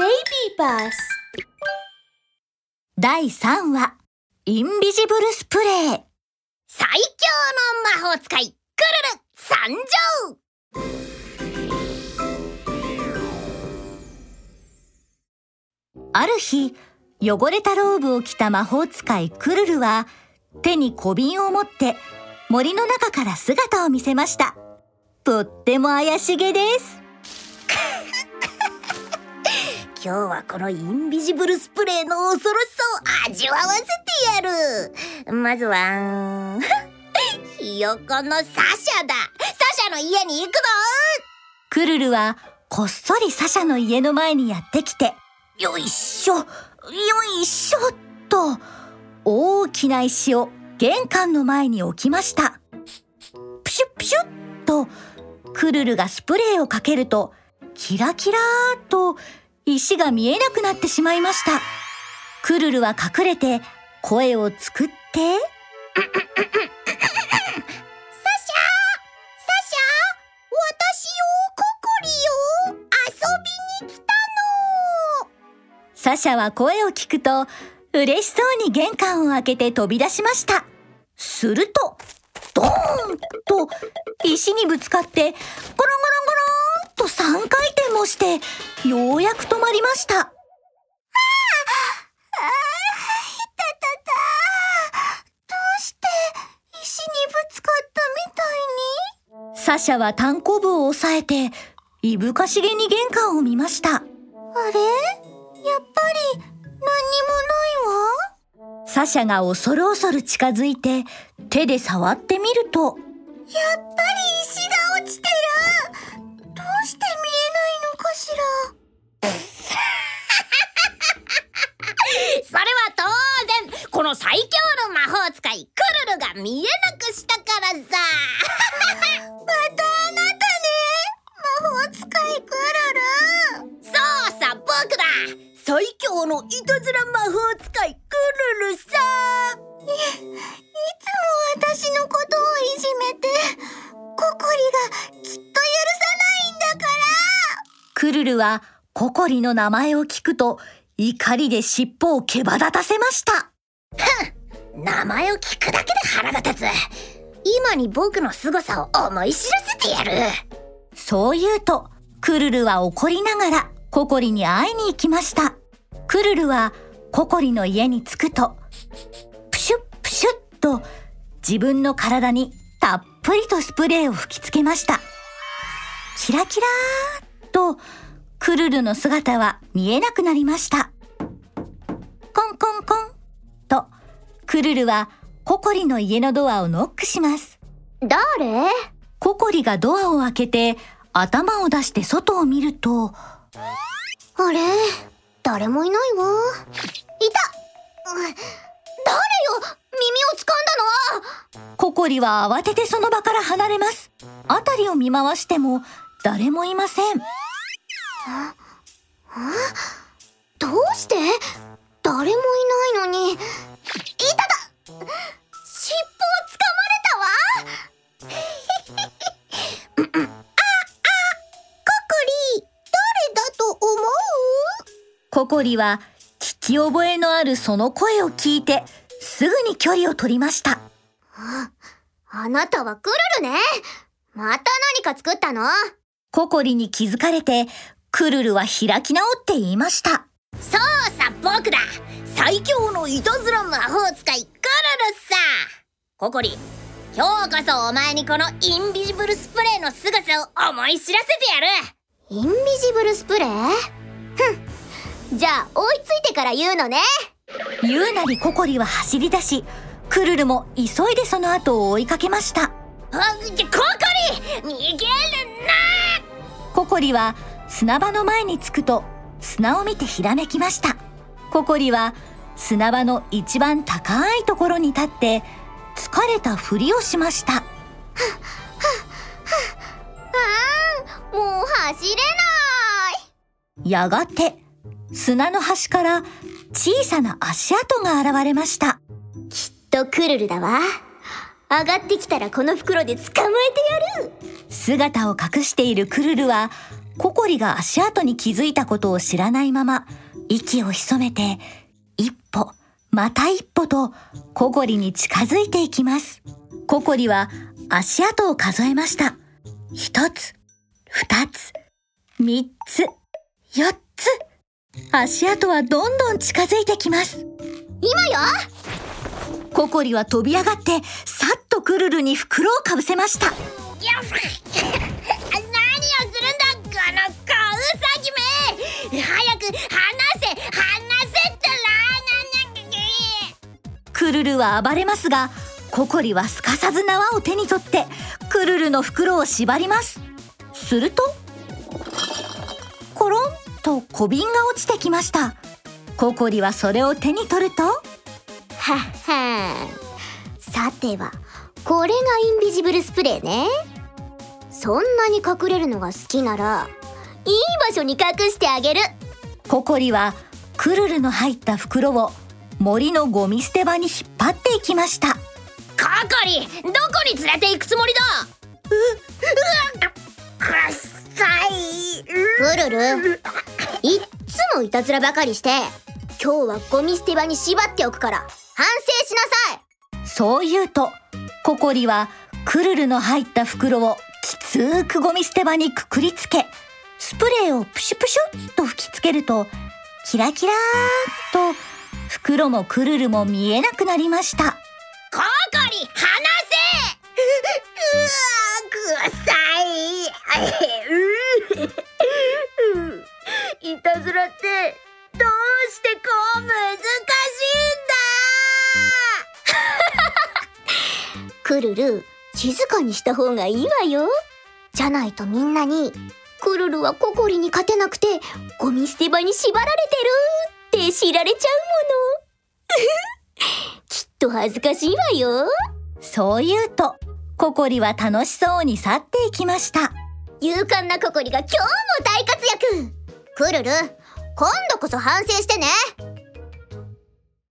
ベイビーバス。第3話。インビジブルスプレー。最強の魔法使いクルル参上。ある日汚れたローブを着た魔法使いクルルは手に小瓶を持って森の中から姿を見せました。とっても怪しげです。今日はこのインビジブルスプレーの恐ろしさを味わわせてやる。まずはひよこのサシャだサシャの家に行くぞクルルはこっそりサシャの家の前にやってきてよいしょよいしょと大きな石を玄関の前に置きました。プシュプシュッとクルルがスプレーをかけるとキラキラーと石が見えなくなってしまいました。クルルは隠れて声を作って。サシャサシャ私よココリよ遊びに来たのサシャは声を聞くと嬉しそうに玄関を開けて飛び出しました。すると、ドーンと石にぶつかってゴロンゴロ3回転もしてようやく止まりました。ああ、ああ、いたたた。どうして石にぶつかったみたいに？サシャは単行部を押さえて、いぶかしげに玄関を見ました。あれ？やっぱり何にもないわ。サシャが恐る恐る近づいて手で触ってみると、やっぱり石が最強の魔法使いクルルが見えなくしたからさ。またあなたね。魔法使いクルル。そうさ僕だ。最強のいたずら魔法使いクルルさ。いいつも私のことをいじめてココリがきっと許さないんだから。クルルはココリの名前を聞くと怒りで尻尾をけば立たせました。ふん名前を聞くだけで腹が立つ。今に僕の凄さを思い知らせてやる。そう言うと、クルルは怒りながらココリに会いに行きました。クルルはココリの家に着くと、プシュップシュッと自分の体にたっぷりとスプレーを吹きつけました。キラキラーとクルルの姿は見えなくなりました。と、クルルはココリの家のドアをノックします。誰？ココリがドアを開けて頭を出して外を見ると、あれ？誰もいないわ。いた誰よ？耳を掴んだの？はココリは慌ててその場から離れます。辺りを見回しても誰もいません。あどうして？誰もいないのに。いただ。尻尾をつかまれたわ。ああココリ誰だと思う？ココリは聞き覚えのあるその声を聞いてすぐに距離を取りました。ああなたはクルルね。また何か作ったの？ココリに気づかれてクルルは開き直って言いました。そうさ、僕だ。最強のいたずら魔法使い、クルルさ。ココリ、今日こそお前にこのインビジブルスプレーの凄さを思い知らせてやる。インビジブルスプレー？ふん。じゃあ、追いついてから言うのね。言うなりココリは走り出し、クルルも急いでその後を追いかけました。あ、ココリ逃げるな。ココリは砂場の前に着くと砂を見てひらめきました。ココリは砂場の一番高いところに立って疲れたふりをしました。はっはっはっあもう走れないやがて砂の端から小さな足跡が現れましたきっとクルルだわ上がってきたらこの袋で捕まえてやる姿を隠しているクルルはココリが足跡に気づいたことを知らないまま、息を潜めて、一歩、また一歩と、ココリに近づいていきます。ココリは足跡を数えました。一つ、二つ、三つ、四つ。足跡はどんどん近づいてきます。今よココリは飛び上がって、さっとクルルに袋をかぶせました。クルルは暴れますが、ココリはすかさず縄を手に取って、クルルの袋を縛ります。すると、コロンと小瓶が落ちてきました。ココリはそれを手に取ると、はっはさてはこれがインビジブルスプレーねそんなに隠れるのが好きならいい場所に隠してあげるココリはクルルの入った袋を森のゴミ捨て場に引っ張っていきました。ココリどこに連れて行くつもりだ？ううわくっさいクルルいっつもいたずらばかりして今日はゴミ捨て場に縛っておくから反省しなさいそう言うと、ココリはクルルの入った袋をきつーくゴミ捨て場にくくりつけ、スプレーをプシュプシュっと吹きつけると、キラキラーっと袋もクルルも見えなくなりました。ココリ離せ。うわくさいいたずらってどうしてこう難しいんだ。クルル静かにした方がいいわよ。じゃないとみんなにクルルはココリに勝てなくてゴミ捨て場に縛られてるって知られちゃうもの。きっと恥ずかしいわよ。そう言うと、ココリは楽しそうに去っていきました。勇敢なココリが今日も大活躍。クルル今度こそ反省してね